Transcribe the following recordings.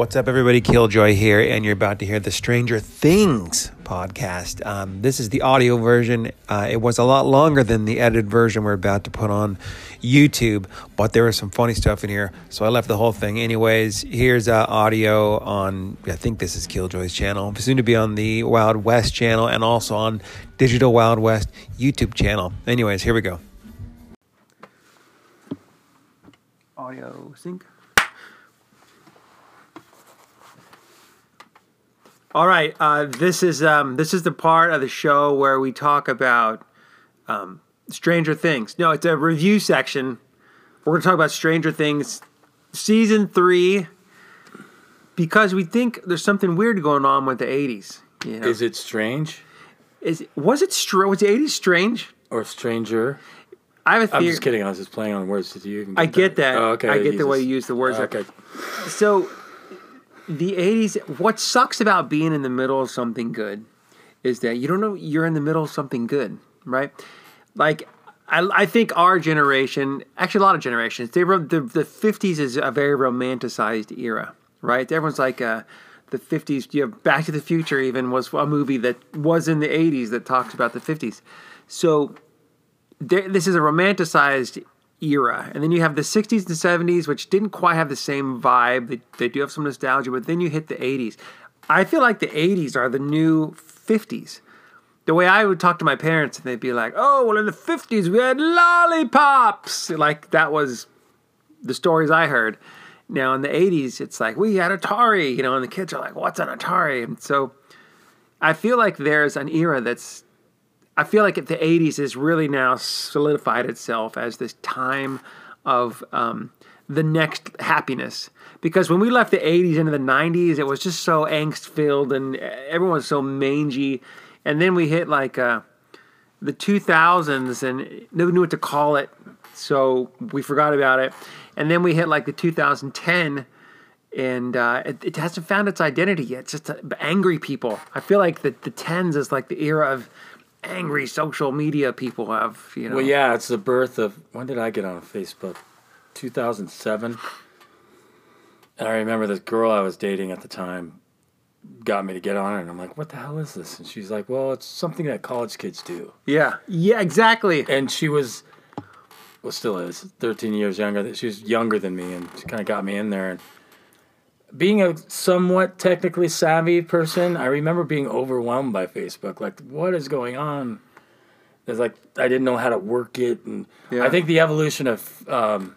What's up, everybody? Killjoy here, and you're about to hear the Stranger Things podcast. Um, this is the audio version. Uh, it was a lot longer than the edited version we're about to put on YouTube, but there was some funny stuff in here, so I left the whole thing. Anyways, here's uh, audio on, I think this is Killjoy's channel, soon to be on the Wild West channel, and also on Digital Wild West YouTube channel. Anyways, here we go. Audio sync. All right, uh, this is um, this is the part of the show where we talk about um, Stranger Things. No, it's a review section. We're going to talk about Stranger Things season three because we think there's something weird going on with the '80s. You know? Is it strange Is was it str- was the '80s strange? or stranger? I have a I'm just kidding. I was just playing on words. Did you? Even I get that. Oh, okay. I get the way you use the words. there. Okay. So, the 80s, what sucks about being in the middle of something good is that you don't know you're in the middle of something good, right? Like, I, I think our generation, actually a lot of generations, they wrote the, the 50s is a very romanticized era, right? Everyone's like, uh, the 50s, you know, Back to the Future even was a movie that was in the 80s that talks about the 50s. So, there, this is a romanticized era. And then you have the 60s and 70s, which didn't quite have the same vibe. They, they do have some nostalgia, but then you hit the 80s. I feel like the 80s are the new 50s. The way I would talk to my parents, and they'd be like, oh, well, in the 50s, we had lollipops. Like, that was the stories I heard. Now, in the 80s, it's like, we had Atari, you know, and the kids are like, what's an Atari? And so I feel like there's an era that's I feel like the 80s has really now solidified itself as this time of um, the next happiness. Because when we left the 80s into the 90s, it was just so angst filled and everyone was so mangy. And then we hit like uh, the 2000s and nobody knew what to call it. So we forgot about it. And then we hit like the 2010 and uh, it, it hasn't found its identity yet. It's just uh, angry people. I feel like the, the 10s is like the era of angry social media people have, you know. Well, yeah, it's the birth of. When did I get on Facebook? 2007. And I remember this girl I was dating at the time got me to get on it, and I'm like, "What the hell is this?" And she's like, "Well, it's something that college kids do." Yeah. Yeah, exactly. And she was, well, still is 13 years younger. She was younger than me, and she kind of got me in there. And being a somewhat technically savvy person, I remember being overwhelmed by Facebook. Like, what is going on? It's like I didn't know how to work it, and Yeah. I think the evolution of um,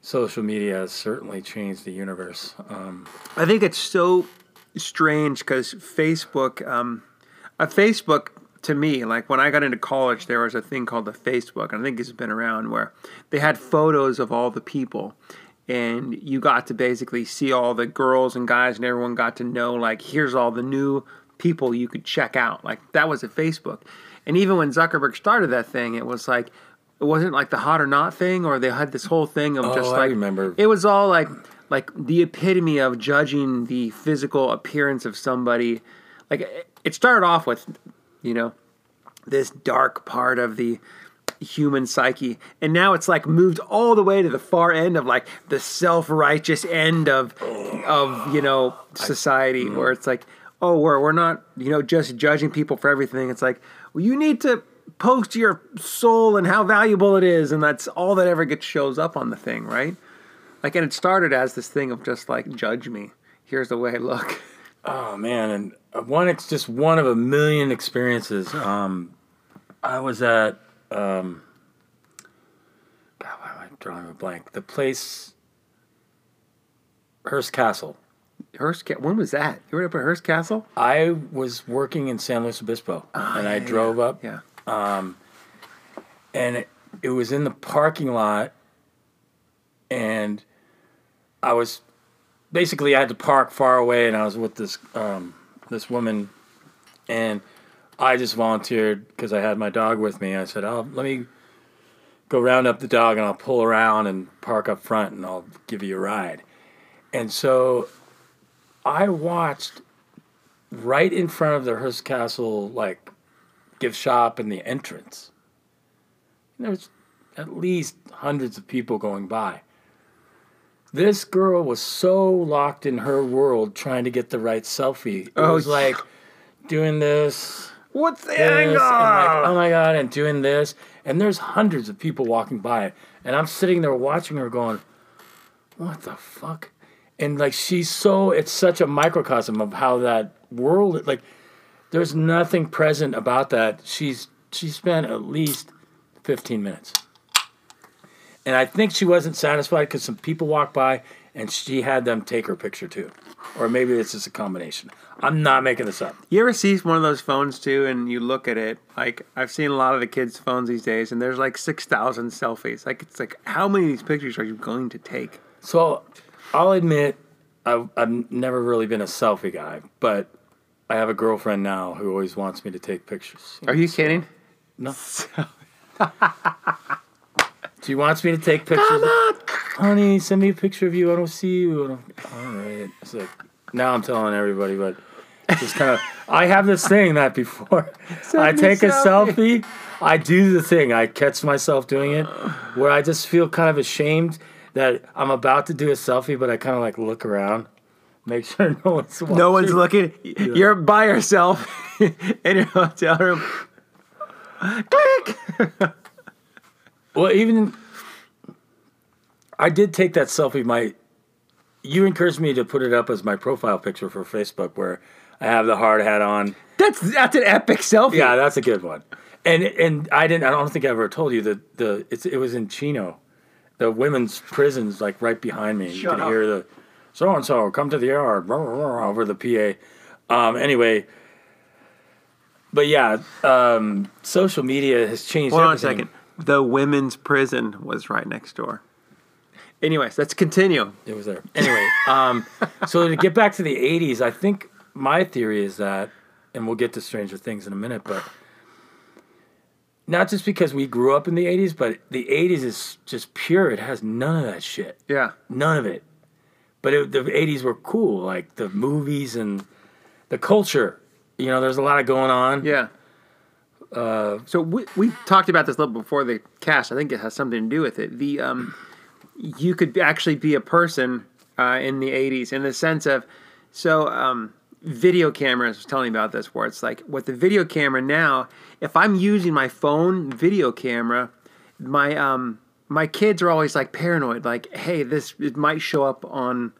social media has certainly changed the universe. Um, I think it's so strange because Facebook, um, a Facebook to me, like when I got into college, there was a thing called the Facebook, and I think it's been around where they had photos of all the people, and you got to basically see all the girls and guys, and everyone got to know like here's all the new people you could check out. Like that was a Facebook, and even when Zuckerberg started that thing, it was like. It wasn't like the hot or not thing, or they had this whole thing of Oh, just I like remember. it was all like like the epitome of judging the physical appearance of somebody. Like it started off with, you know, this dark part of the human psyche, and now it's like moved all the way to the far end of like the self-righteous end of of you know society, where it's like, oh, we're we're not you know just judging people for everything. It's like, well, you need to post your soul and how valuable it is, and that's all that ever gets shows up on the thing, right? Like, and it started as this thing of just like, judge me. Here's the way I look. Oh man, and uh, one it's just one of a million experiences. Um, I was at um, God, why am I drawing a blank? The place, Hearst Castle. Hearst, when was that? You were up at Hearst Castle? I was working in San Luis Obispo, and I yeah, drove up, Yeah. Um, and it, it was in the parking lot, and I was basically I had to park far away, and I was with this um, this woman, and I just volunteered because I had my dog with me. I said, "Oh, let me go round up the dog, and I'll pull around and park up front, and I'll give you a ride." And so I watched right in front of the Hearst Castle like gift shop and the entrance. There's at least hundreds of people going by. This girl was so locked in her world trying to get the right selfie. It Oh, was like doing this, What's the and angle? like, oh my god, and doing this. And there's hundreds of people walking by, and I'm sitting there watching her, going, "What the fuck?" And like she's so, it's such a microcosm of how that world, like, there's nothing present about that. She's she spent at least 15 minutes. And I think she wasn't satisfied because some people walked by and she had them take her picture too. Or maybe it's just a combination. I'm not making this up. You ever see one of those phones too, and you look at it? Like I've seen a lot of the kids' phones these days, and there's like six thousand selfies. Like it's like, how many of these pictures are you going to take? So I'll admit I've, I've never really been a selfie guy, but I have a girlfriend now who always wants me to take pictures. Are you kidding? No. she wants me to take pictures. Come on, Honey, send me a picture of you. I don't see you. I'm, All right. It's like now I'm telling everybody, but just kind of. I have this thing that before I take a selfie. selfie, I do the thing. I catch myself doing it, where I just feel kind of ashamed that I'm about to do a selfie, but I kind of like look around, make sure no one's watching. No one's looking. You're by yourself in your hotel room. Click. Well, even I did take that selfie. My you encouraged me to put it up as my profile picture for Facebook, where I have the hard hat on. That's that's an epic selfie. Yeah, that's a good one. And and I didn't. I don't think I ever told you that the it's it was in Chino, the women's prisons like right behind me. you can up. hear the so and so come to the yard over the PA. Um, anyway. But yeah, um, social media has changed. Hold on a second. The women's prison was right next door. Anyways, let's continue. It was there. Anyway, um, so to get back to the 80s, I think my theory is that, and we'll get to Stranger Things in a minute, but not just because we grew up in the 80s, but the 80s is just pure. It has none of that shit. Yeah. None of it. But it, the 80s were cool, like the movies and the culture. You know, there's a lot of going on. Yeah. Uh, so we we talked about this a little before the cast. I think it has something to do with it. The um, you could actually be a person uh, in the '80s in the sense of so um, video cameras. Was telling you about this, where it's like with the video camera now, if I'm using my phone video camera, my um my kids are always like paranoid, like, hey, this it might show up on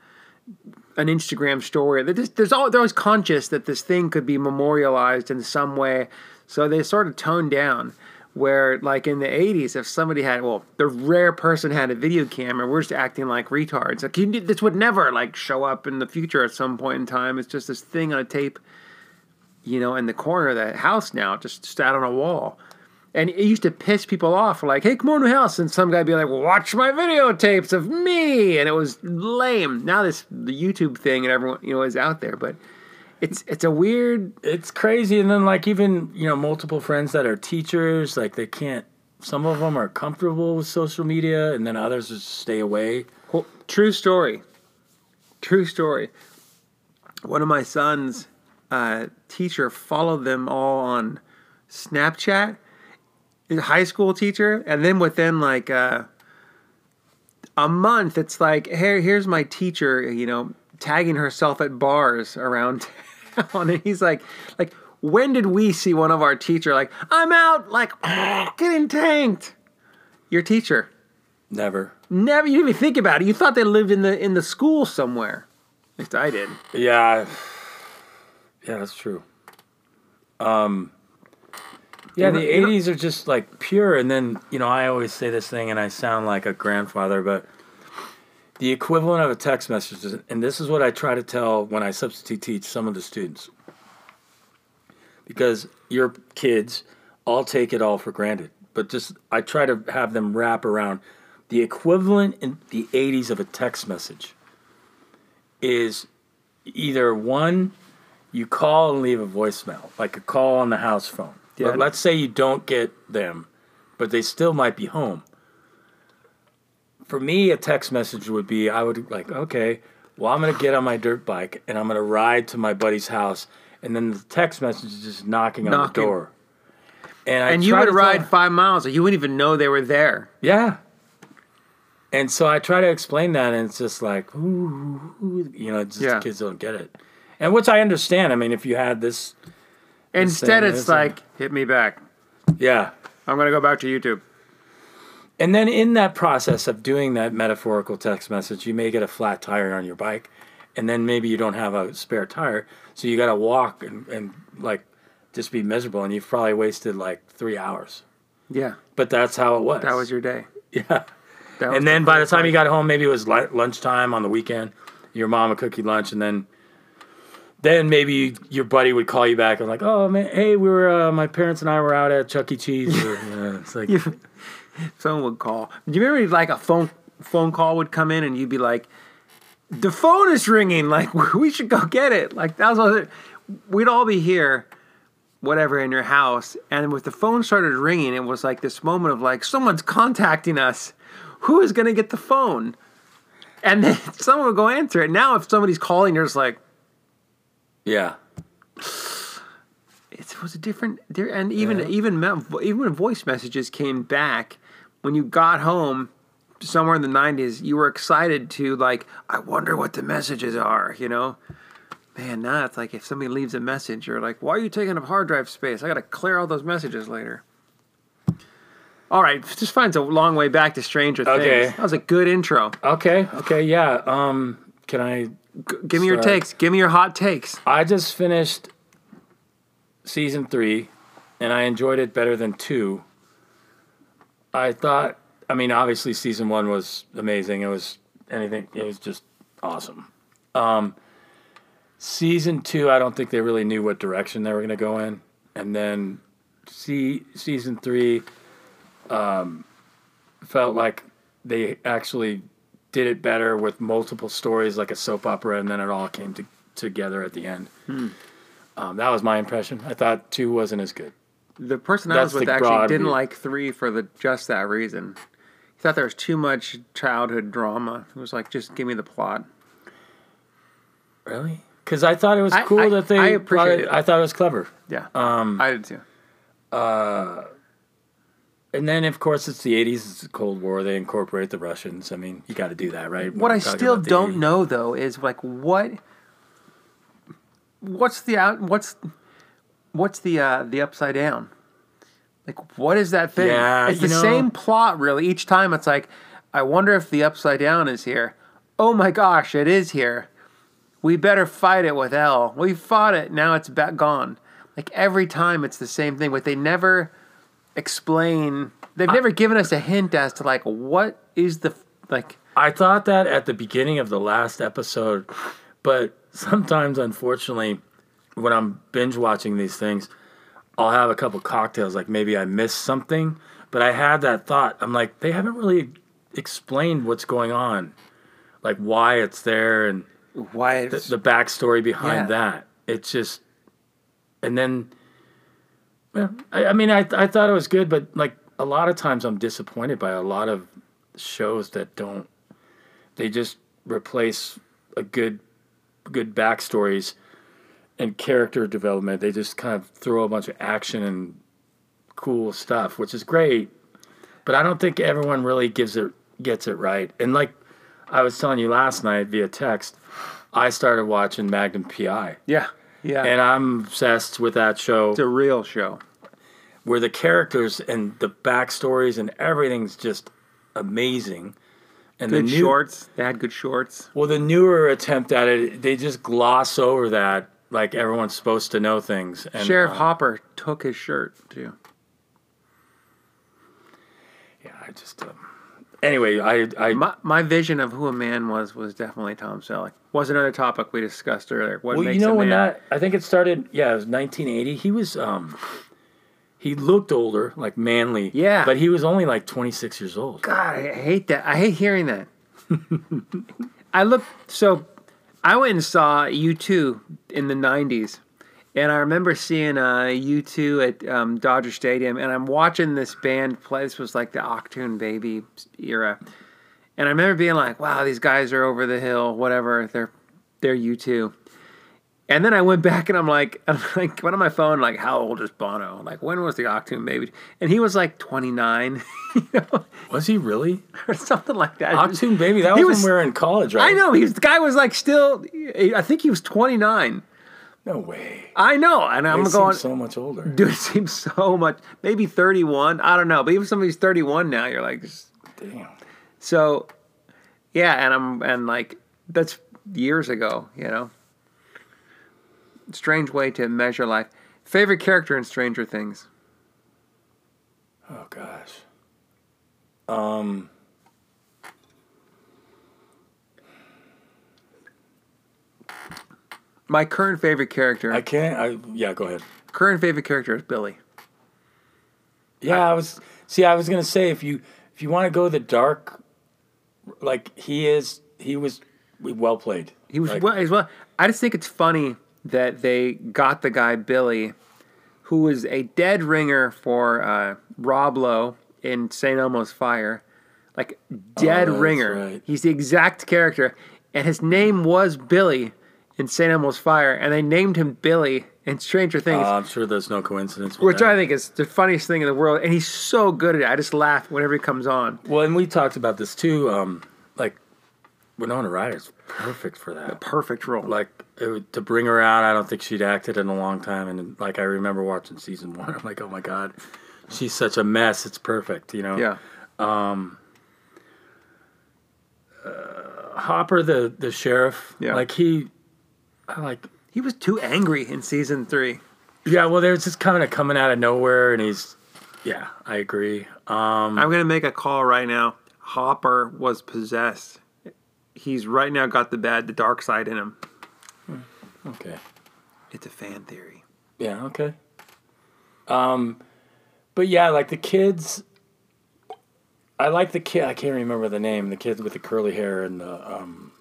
an Instagram story. They're, just, there's all, they're always conscious that this thing could be memorialized in some way. So they sort of toned down. Where, like in the 80s, if somebody had, well, the rare person had a video camera, we're just acting like retards. Like, you, this would never, like, show up in the future at some point in time. It's just this thing on a tape, you know, in the corner of the house now, just sat on a wall. And it used to piss people off, like, hey, come on to house. And some guy be like, watch my videotapes of me. And it was lame. Now this, the YouTube thing and everyone, you know, is out there. But it's it's a weird, It's crazy. And then, like, even, you know, multiple friends that are teachers, like, they can't, some of them are comfortable with social media, and then others just stay away. Well, true story. True story. One of my son's uh, teacher followed them all on Snapchat. High school teacher, and then within like uh, a month, it's like, here, here's my teacher. You know, tagging herself at bars around town, and he's like, like, when did we see one of our teacher like, I'm out, like, getting tanked? Your teacher. Never. Never. You didn't even think about it. You thought they lived in the in the school somewhere. At least I did. Yeah. Yeah, that's true. Um, yeah, the 80s are just like pure. And then, you know, I always say this thing and I sound like a grandfather, but the equivalent of a text message, and this is what I try to tell when I substitute teach some of the students. Because your kids all take it all for granted. But just, I try to have them wrap around the equivalent in the 80s of a text message is either one, you call and leave a voicemail, like a call on the house phone. Yeah. But let's say you don't get them, but they still might be home. For me, a text message would be I would like, okay, well, I'm going to get on my dirt bike and I'm going to ride to my buddy's house. And then the text message is just knocking on the door. And, I And you would ride tell- five miles, or you wouldn't even know they were there. Yeah. And so I try to explain that, and it's just like, ooh, ooh, you know, just Yeah. kids don't get it. And which I understand. I mean, if you had this, Instead, thing it's like, hit me back. yeah. I'm going to go back to YouTube. And then in that process of doing that metaphorical text message, you may get a flat tire on your bike, and then maybe you don't have a spare tire, so you got to walk and, and like just be miserable, and you've probably wasted like three hours. Yeah, But that's how it was. that was your day. yeah. That And then the by the time you got home, maybe it was lu- lunchtime on the weekend. Your mom would cook you lunch, and then then maybe your buddy would call you back and like, oh man, hey, we were uh, my parents and I were out at Chuck E. Cheese. Or, you know, it's like, someone would call. Do you remember like a phone phone call would come in and you'd be like, "The phone is ringing. Like we should go get it." Like that was we'd all be here, whatever, in your house, and with the phone started ringing, it was like this moment of like someone's contacting us. Who is going to get the phone? And then someone would go answer it. Now, if somebody's calling, you're just like, yeah, it was a different there and even Yeah. even even when voice messages came back when you got home somewhere in the 90s you were excited to like i wonder what the messages are you know man now it's like if somebody leaves a message you're like why are you taking up hard drive space i gotta clear all those messages later all right just finds a long way back to stranger things Okay. that was a good intro okay, okay, yeah. Um, can I? G- give me your takes give me your hot takes I just finished season three, and I enjoyed it better than two. I thought, I mean, obviously season one was amazing. It was anything. It was just awesome. Um, season two, I don't think they really knew what direction they were going to go in, and then see season three, um, felt like they actually did it better with multiple stories like a soap opera, and then it all came to, together at the end. Um, that was my impression. I thought two wasn't as good. The person I was with actually didn't view. like three for the just that reason. He thought there was too much childhood drama. It was like, just give me the plot. Really? Because I thought it was I- cool I- that they. I appreciate it- it. I thought it was clever. Yeah, Um, I did too. and then, of course, it's the '80s. It's the Cold War. They incorporate the Russians. I mean, you got to do that, right? What I still don't 80s. know though is like what, what's the out? What's what's the uh, the upside down? Like, what is that thing? Yeah, it's the know- same plot, really. Each time, it's like, I wonder if the upside down is here. Oh my gosh, it is here. We better fight it with El. We fought it. Now it's back gone. Like every time, it's the same thing. But they never explain. They've never given us a hint as to like what is the like. I thought that at the beginning of the last episode, but sometimes, unfortunately, when I'm binge watching these things, I'll have a couple cocktails. Like maybe I missed something, but I had that thought. I'm like, they haven't really explained what's going on, like why it's there and Why the, it's the backstory behind Yeah. that. It's just, and then, well, I, I mean, I I thought it was good, but like a lot of times I'm disappointed by a lot of shows that don't. They just replace a good, good backstories and character development. They just kind of throw a bunch of action and cool stuff, which is great. But I don't think everyone really gives it gets it right. And like I was telling you last night via text, I started watching Magnum PI. yeah yeah. And I'm obsessed with that show it's a real show. where the characters and the backstories and everything's just amazing. And Good the new, shorts. They had good shorts. Well, the newer attempt at it, they just gloss over that like everyone's supposed to know things. And, Sheriff uh, Hopper took his shirt too. Yeah, I just. Um, anyway, I I My, my vision of who a man was was definitely Tom Selleck. Was another topic we discussed earlier. What well, makes you know when that I think it started. Yeah, it was 1980. He was um. He looked older, like manly. Yeah. But he was only like 26 years old. God, I hate that. I hate hearing that. I look so. I went and saw U two in the '90s, and I remember seeing uh, U two at um, Dodger Stadium, and I'm watching this band play. This was like the Achtung Baby era, and I remember being like, "Wow, these guys are over the hill. Whatever, they're they're U two." And then I went back and I'm like, I'm like, went on my phone, like, how old is Bono? Like, when was the Achtung Baby? And he was like 29, you know, Was he really? or something like that. Achtung Baby? That was, was- when we were in college, right? I know he was, the guy was like still. I think he was 29. No way. I know, and I'm He going. so much older. Dude, it seems so much. Maybe 31. I don't know. But even somebody's 31 now, you're like, Damn. so, yeah. And I'm and like that's years ago. You know, strange way to measure life. Favorite character in Stranger Things? Oh gosh. Um. My current favorite character. I can't. I yeah. Go ahead. current favorite character is Billy. Yeah, I was. See, I was gonna say if you if you want to go the dark, like he is, he was well played. He was Like, well, as well. I just think it's funny that they got the guy Billy, who was a dead ringer for uh, Rob Lowe in St. Elmo's Fire, like dead Oh, ringer. right. He's the exact character, and his name was Billy in St. Elmo's Fire, and they named him Billy in Stranger Things. Uh, I'm sure there's no coincidence. Which that. I think is the funniest thing in the world, and he's so good at it. I just laugh whenever he comes on. Well, and we talked about this too. Um, like Winona Ryder's perfect for that. Perfect role. Like it, to bring her out, I don't think she'd acted in a long time. And like I remember watching season one, I'm like, oh my god, she's such a mess. It's perfect, you know. yeah, Hopper, the the sheriff. Yeah. Like he, I like. he was too angry in season three. Yeah. Well, there's just kind of coming out of nowhere, and he's. Yeah, I agree. Um, I'm gonna make a call right now. Hopper was possessed. He's right now got the bad, the dark side in him. okay. It's a fan theory. Yeah, okay. Um but yeah, like the kids I like the kid I can't remember the name, the kid with the curly hair and the um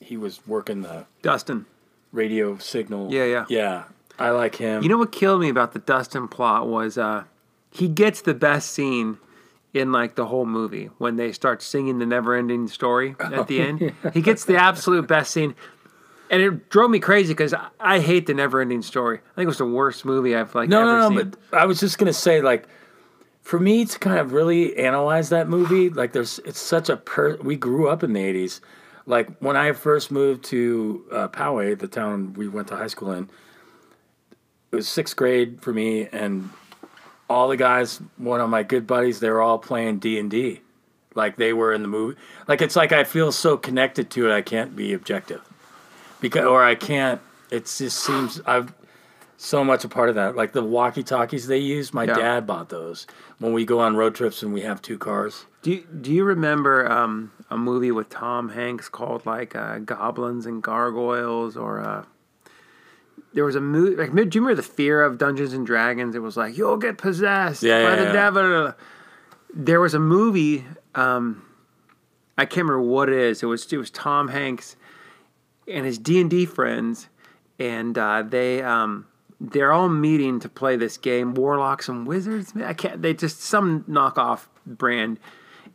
he was working the Dustin. radio signal. Yeah, yeah. Yeah. I like him. You know what killed me about the Dustin plot was uh, he gets the best scene in like the whole movie when they start singing the never-ending story at the end. He gets the absolute best scene, and it drove me crazy because I, hate the never-ending story. I think it was the worst movie I've like no, ever no, no, seen. but I was just gonna say like for me to kind of really analyze that movie, like there's it's such a per we grew up in the eighties. Like when I first moved to uh, Poway, the town we went to high school in, it was sixth grade for me, and all the guys, one of my good buddies, they were all playing D and D, like they were in the movie. Like it's like I feel so connected to it, I can't be objective, because or I can't. It just seems I've so much a part of that. Like the walkie talkies they use, my Yeah. dad bought those when we go on road trips and we have two cars. Do you, do you remember um, a movie with Tom Hanks called like uh, Goblins and Gargoyles or uh, there was a movie like do you remember the fear of Dungeons and Dragons? It was like you'll get possessed Yeah, by yeah, the yeah. devil. There was a movie um, I can't remember what it is. It was it was Tom Hanks and his D and D friends, and uh, they um, they're all meeting to play this game, Warlocks and Wizards. I can't. They just some knockoff brand,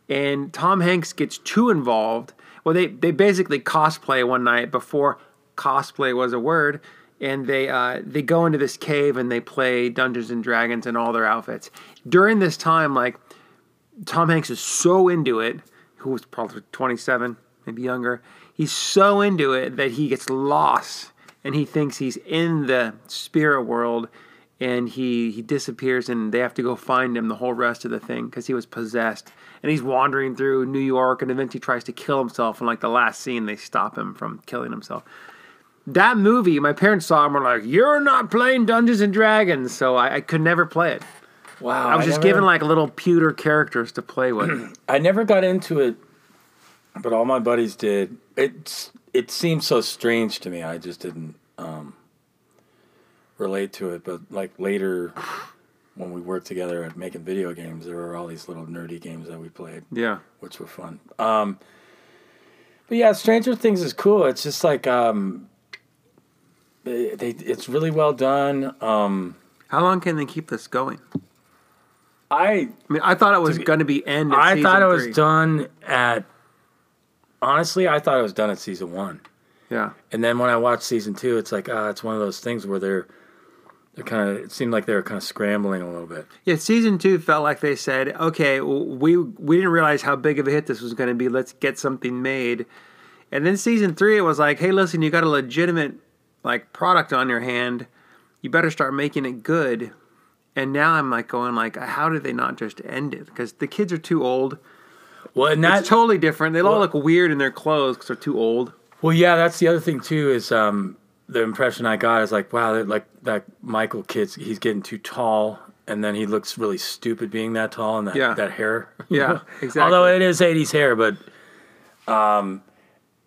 and Tom Hanks gets too involved. Well, they they basically cosplay one night before cosplay was a word, and they uh, they go into this cave and they play Dungeons and Dragons in all their outfits. During this time, like Tom Hanks is so into it, who was probably 27, maybe younger. He's so into it that he gets lost and he thinks he's in the spirit world and he, he disappears and they have to go find him the whole rest of the thing because he was possessed. And he's wandering through New York and eventually tries to kill himself. And like the last scene, they stop him from killing himself. That movie, my parents saw and were like, You're not playing Dungeons and Dragons. So I, I could never play it. Wow, I was just never- given like little pewter characters to play with. I never got into it, but all my buddies did. It's it seemed so strange to me. I just didn't um, relate to it. But like later, when we worked together at making video games, there were all these little nerdy games that we played, yeah. which were fun. Um, but yeah, Stranger Things is cool. It's just like um, they, they it's really well done. Um, How long can they keep this going? I I mean, I thought it was going to be end. At I thought season it was three. done at. Honestly, I thought it was done at season one, Yeah. And then when I watched season two, it's like ah, it's one of those things where they're they're kind of. It seemed like they were kind of scrambling a little bit. Yeah, season two felt like they said, "Okay, we we didn't realize how big of a hit this was going to be. Let's get something made." And then season three, it was like, "Hey, listen, you got a legitimate like product on your hand. You better start making it good." And now I'm like going like, "How did they not just end it? Because the kids are too old. Well, and that It's totally different. They all look weird in their clothes because they're too old." Well, yeah, that's the other thing too. Is um, the impression I got is like, wow, like that Michael kid's he's getting too tall, and then he looks really stupid being that tall and that Yeah. that hair. Yeah, exactly. Although it is '80s hair, but um,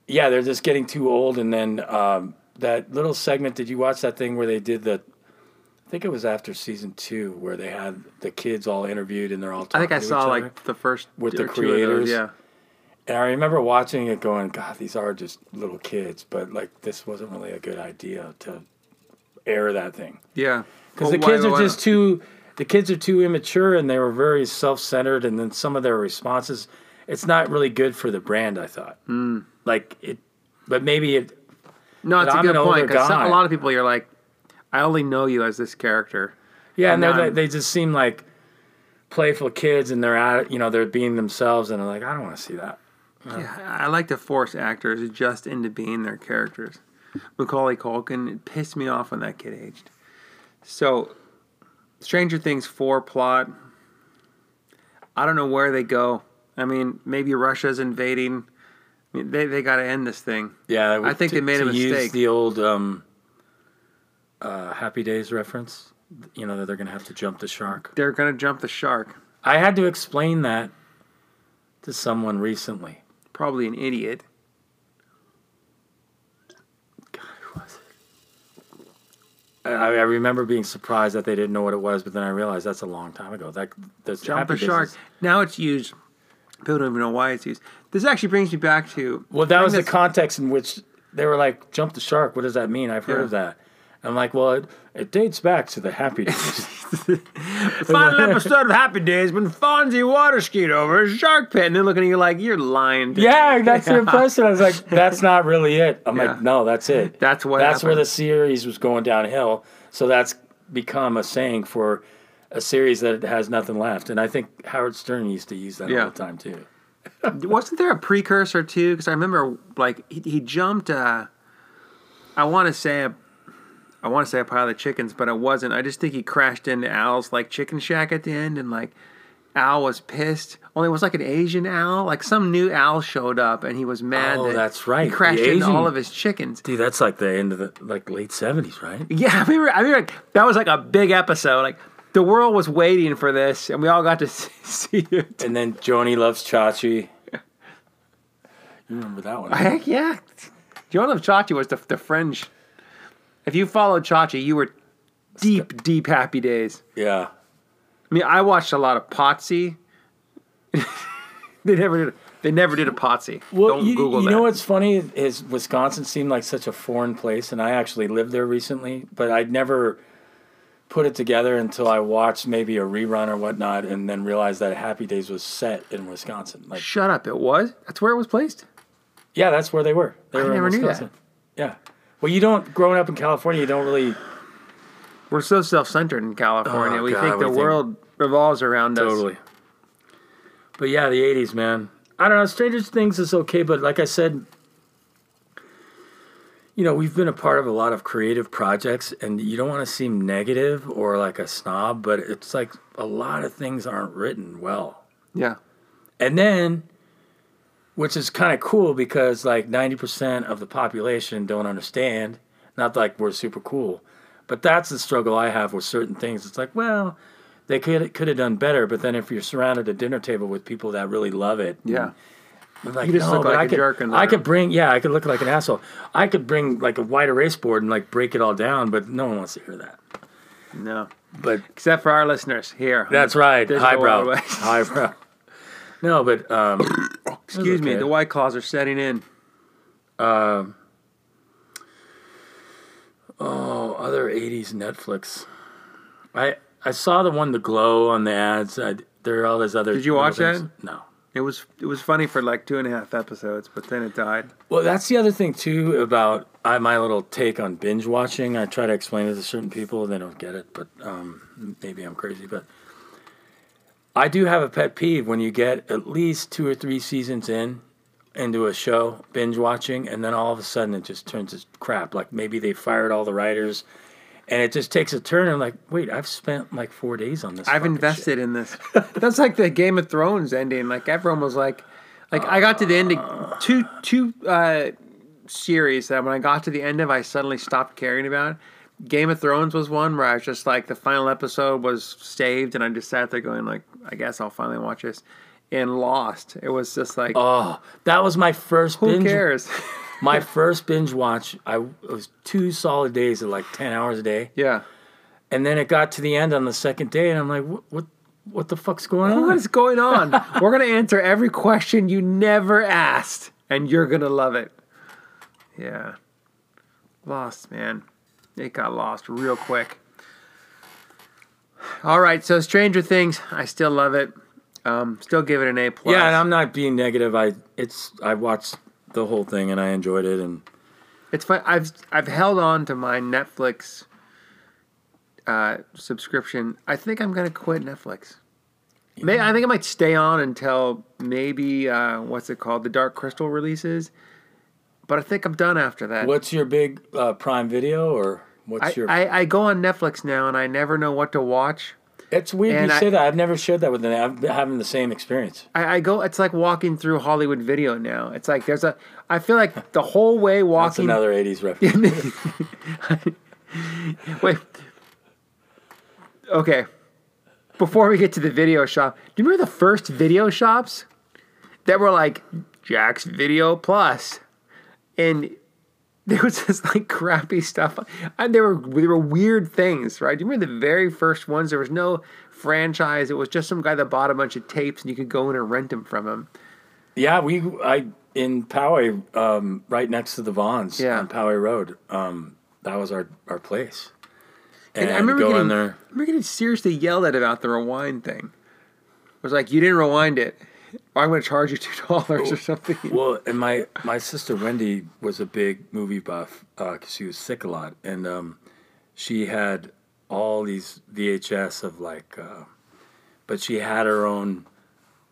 yeah, they're just getting too old. And then um, that little segment. Did you watch that thing where they did the? I think it was after season two where they had the kids all interviewed and they're all. I think I saw like the first With the creators. those, Yeah. And I remember watching it going, God, these are just little kids, but like this wasn't really a good idea to air that thing. Yeah. Because Well, the why- kids are why just too the kids are too immature and they were very self centered and then some of their responses it's not really good for the brand, I thought. Hmm. Like it but maybe it No, it's a I'm good point because guy. a lot of people you're like, I only know you as this character. yeah, and And they're, I'm- they just seem like playful kids and they're at you know, they're being themselves and I'm like, I don't want to see that. Yeah, I like to force actors just into being their characters. Macaulay Culkin, it pissed me off when that kid aged. So, Stranger Things 4 plot, I don't know where they go. I mean, maybe Russia's invading. They, they got to end this thing. Yeah, I think to- they made a to Use mistake. the old um, uh, Happy Days reference. You know that they're gonna have to jump the shark. They're going to jump the shark. I had to explain that to someone recently. Probably an idiot. Who was it? I, I remember being surprised that they didn't know what it was, but then I realized that's a long time ago. That that's Jump Happy the Days shark. is- Now it's used. People don't even know why it's used. This actually brings me back to. well, that was the context in which they were like, "Jump the shark." What does that mean? I've heard Yeah. of that. I'm like, well, it, it dates back to the Happy Days. Final episode of Happy Days when Fonzie water skied over a shark pit, and they're looking at you like you're lying. to me." Yeah, that's the impression. I was like, that's not really it. I'm Yeah. like, no, that's it. That's what That's where the series was going downhill. So that's become a saying for a series that has nothing left. And I think Howard Stern used to use that Yeah. all the time too. Wasn't there a precursor too? Because I remember like he, he jumped. Uh, I want to say a, I want to say a pile of chickens, but it wasn't. I just think he crashed into Al's like chicken shack at the end, and like Al was pissed. Only it was like an Asian Al, like some new Al showed up, and he was mad. Oh, that that's right, He the crashed into Asian- all of his chickens. Dude, that's like the end of the like late seventies, right? Yeah, I remember. I remember like, that was like a big episode. Like the world was waiting for this, and we all got to see it. And then Joni loves Chachi. You remember that one? Heck yeah. Joni loves Chachi was the, the fringe. If you followed Chachi, you were deep, deep happy days. yeah. I mean, I watched a lot of Potsy. they never did. They never did a Potsy. Well, Don't you, Google you that. know what's funny is Wisconsin seemed like such a foreign place, and I actually lived there recently, but I'd never put it together until I watched maybe a rerun or whatnot, and then realized that Happy Days was set in Wisconsin. Like, Shut up! It was. That's where it was placed. yeah, that's where they were. They I were in never knew that. Yeah. Well, you don't growing up in California, you don't really We're so self-centered in California. Oh, we God, think we the think- world revolves around us. totally. But yeah, the '80s, man. I don't know. Stranger Things is okay, but like I said, you know, we've been a part of a lot of creative projects, and you don't want to seem negative or like a snob, but it's like a lot of things aren't written well. Yeah. And then, which is kind of cool because like 90% of the population don't understand. Not like we're super cool, but that's the struggle I have with certain things. It's like, well, they could could have done better, but then if you're surrounded at a dinner table with people that really love it, Yeah. I'm like, You just no, look like I a could, jerk I could bring, yeah, I could look like an asshole. I could bring like a white erase board and like break it all down, but no one wants to hear that. No. But Except for our listeners here. that's right, highbrow, highbrow. No, but um, Excuse me. The white claws are setting in. Um, Oh, other '80s Netflix. I I saw the one, The Glow, on the ads. I, there are all those other. Did you watch things. No. It was it was funny for like two and a half episodes, but then it died. Well, that's the other thing too about I, my little take on binge watching. I try to explain it to certain people, they don't get it, but um, maybe I'm crazy. But I do have a pet peeve when you get at least two or three seasons in into a show, binge watching, and then all of a sudden it just turns to crap. Like maybe they fired all the writers, and it just takes a turn. I'm like, wait, I've spent like four days on this. I've invested in this. That's like the Game of Thrones ending. Like everyone was like, like I got to the ending two two uh, series that when I got to the end of, I suddenly stopped caring about. Game of Thrones was one where I was just like the final episode was saved, and I just sat there going like, I guess I'll finally watch this. And Lost, it was just like, Oh, that was my first who binge. cares? My first binge watch. I it was two solid days of like ten hours a day. yeah. And then it got to the end on the second day, and I'm like, what, what, what the fuck's going on? What is going on? We're gonna answer every question you never asked, and you're gonna love it. Yeah, lost, man. It got lost real quick. All right, so Stranger Things, I still love it. Um, still give it an A plus. Yeah, and I'm not being negative. I it's I watched the whole thing and I enjoyed it, and It's fun. I've I've held on to my Netflix uh, subscription. I think I'm gonna quit Netflix. May I think I might stay on until maybe uh, what's it called, the Dark Crystal releases. But I think I'm done after that. what's your big uh, Prime Video or what's I, your? I, I go on Netflix now and I never know what to watch. It's weird and you I- say that. I've never shared that with them. I'm having the same experience. I, I go. It's like walking through Hollywood Video now. It's like there's a. I feel like the whole way walking. That's another '80s reference. Wait. Okay. Before we get to the video shop, do you remember the first video shops that were like Jack's Video Plus, and there was just like crappy stuff, and there were there were weird things, right? Do you remember the very first ones? There was no franchise; it was just some guy that bought a bunch of tapes, and you could go in and rent them from him. yeah, we I in Poway, um, right next to the Vons Yeah. on Poway Road. Um, that was our our place. And, And, I remember go getting, in I remember getting seriously yelled at about the rewind thing. It was like, you didn't rewind it. I'm going to charge you two dollars or something. Well, and my my sister Wendy was a big movie buff because she was sick a lot, and um, she had all these VHS of like, uh, but she had her own.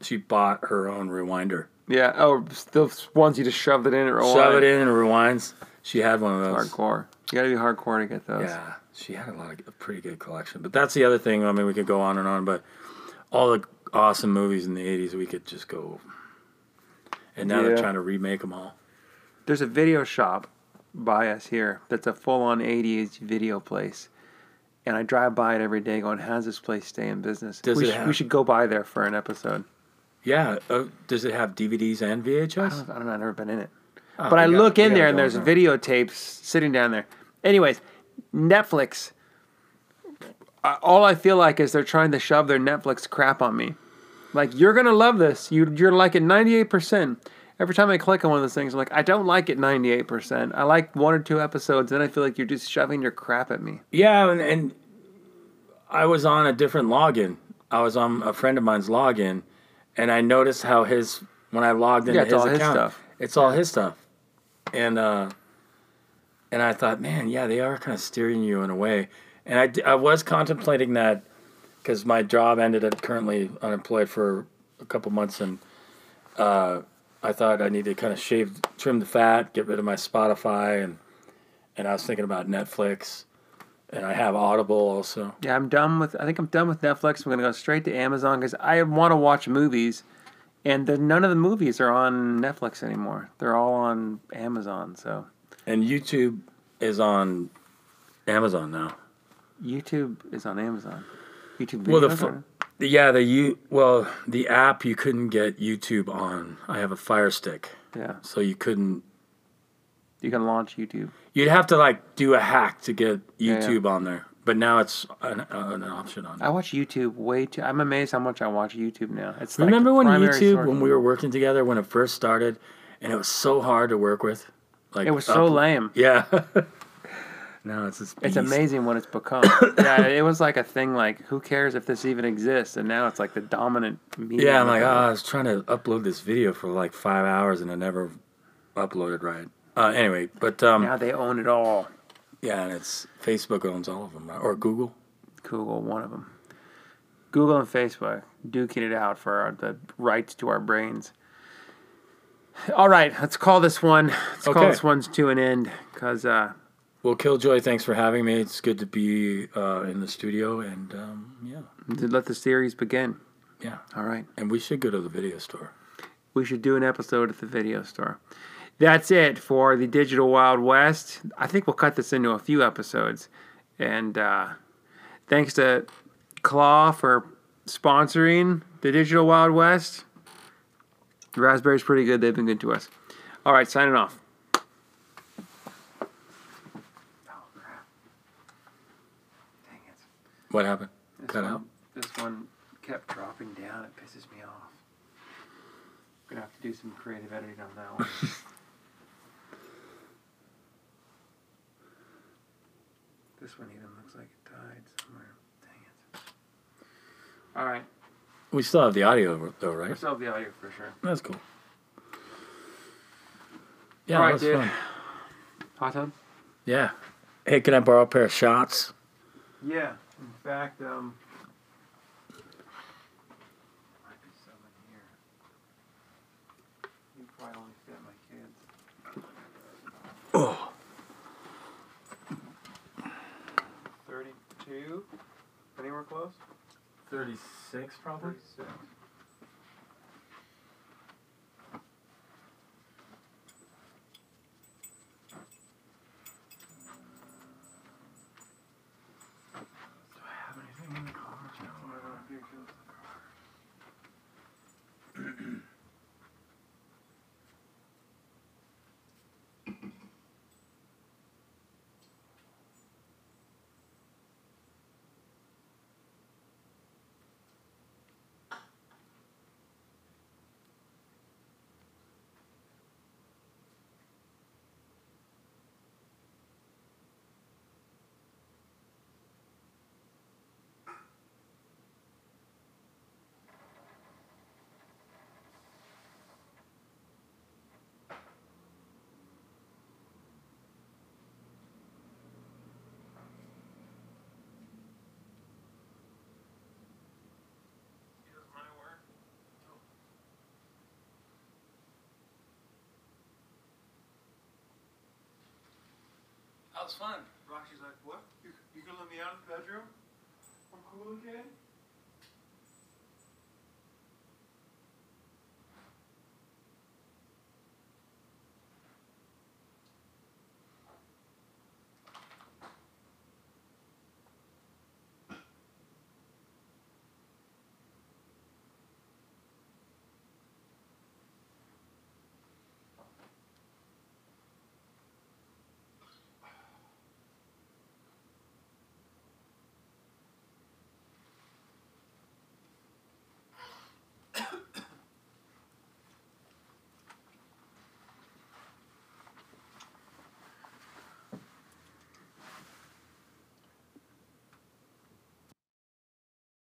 She bought her own rewinder. Yeah. Oh, the ones you just shoved it in and rewind. Shove it in and it rewinds. She had one of those. Hardcore. You got to be hardcore to get those. Yeah, she had a lot of a pretty good collection. But that's the other thing. I mean, we could go on and on, but all the awesome movies in the '80s, we could just go. And now Yeah. they're trying to remake them all. There's a video shop by us here that's a full on 80s video place. And I drive by it every day going, how's this place stay in business? Does we, it should, we should go by there for an episode. Yeah. Uh, does it have DVDs and I VHS? don't, I don't know, I've never been in it. Oh, but I got- look in there and there's there. videotapes sitting down there. Anyways, Netflix. Uh, All I feel like is they're trying to shove their Netflix crap on me. Like you're gonna love this. You you're like at ninety eight percent. Every time I click on one of those things, I'm like, I don't like it ninety eight percent. I like one or two episodes, then I feel like you're just shoving your crap at me. Yeah, and, and I was on a different login. I was on a friend of mine's login, and I noticed how his when I logged into Yeah, it's his all his account, stuff. it's all his stuff, and uh, and I thought, man, yeah, they are kind of steering you in a way, and I, I was contemplating that because my job ended up currently unemployed for a couple months, and uh, I thought I need to kind of shave, trim the fat, get rid of my Spotify, and and I was thinking about Netflix, and I have Audible also. Yeah, I'm done with. I think I'm done with Netflix. I'm gonna go straight to Amazon because I want to watch movies, and the, none of the movies are on Netflix anymore. They're all on Amazon. So And YouTube is on Amazon now. YouTube is on Amazon. YouTube. Well, the videos are- Yeah, the you well the app you couldn't get YouTube on. I have a Fire Stick, yeah, so you couldn't. you can launch YouTube. You'd have to like do a hack to get Yeah, yeah. YouTube on there. But now it's an, uh, an option on. I watch YouTube way too. I'm amazed how much I watch YouTube now. It's like Remember the when YouTube when we were working together when it first started, and it was so hard to work with. Like It was so lame. Yeah, Now it's this. It's beast. amazing what it's become. yeah, it was like a thing. Like, who cares if this even exists? And now it's like the dominant media. Yeah, I'm like, oh, I was trying to upload this video for like five hours and I never uploaded right. Uh, anyway, but um, now they own it all. yeah, and it's Facebook owns all of them, right? or Google. Google, one of them. Google and Facebook duking it out for our, the rights to our brains. All right, let's call this one. Let's call this one to an end because uh, Well, Killjoy, thanks for having me. It's good to be uh, in the studio, and um, yeah, let the series begin. yeah, All right. and we should go to the video store. we should do an episode at the video store. That's it for the Digital Wild West. I think we'll cut this into a few episodes. And uh, thanks to Claw for sponsoring the Digital Wild West. The raspberry's pretty good. They've been good to us. All right, signing off. Oh, crap. Dang it. What happened? This Cut one, out. This one kept dropping down. It pisses me off. I'm Gonna have to do some creative editing on that one. this one even looks like it died somewhere. Dang it. All right, We still have the audio though, right? still have the audio for sure. That's cool. Yeah, All right, dude. fun. Hot tub? Yeah. Hey, can I borrow a pair of shots? Yeah. In fact, um. Might be some in here. You probably only fit my kids. Oh. 32? Anywhere close? Thirty-six, probably. 36. Was fun. Roxy's like, what? You, you gonna let me out of the bedroom? I'm cool again?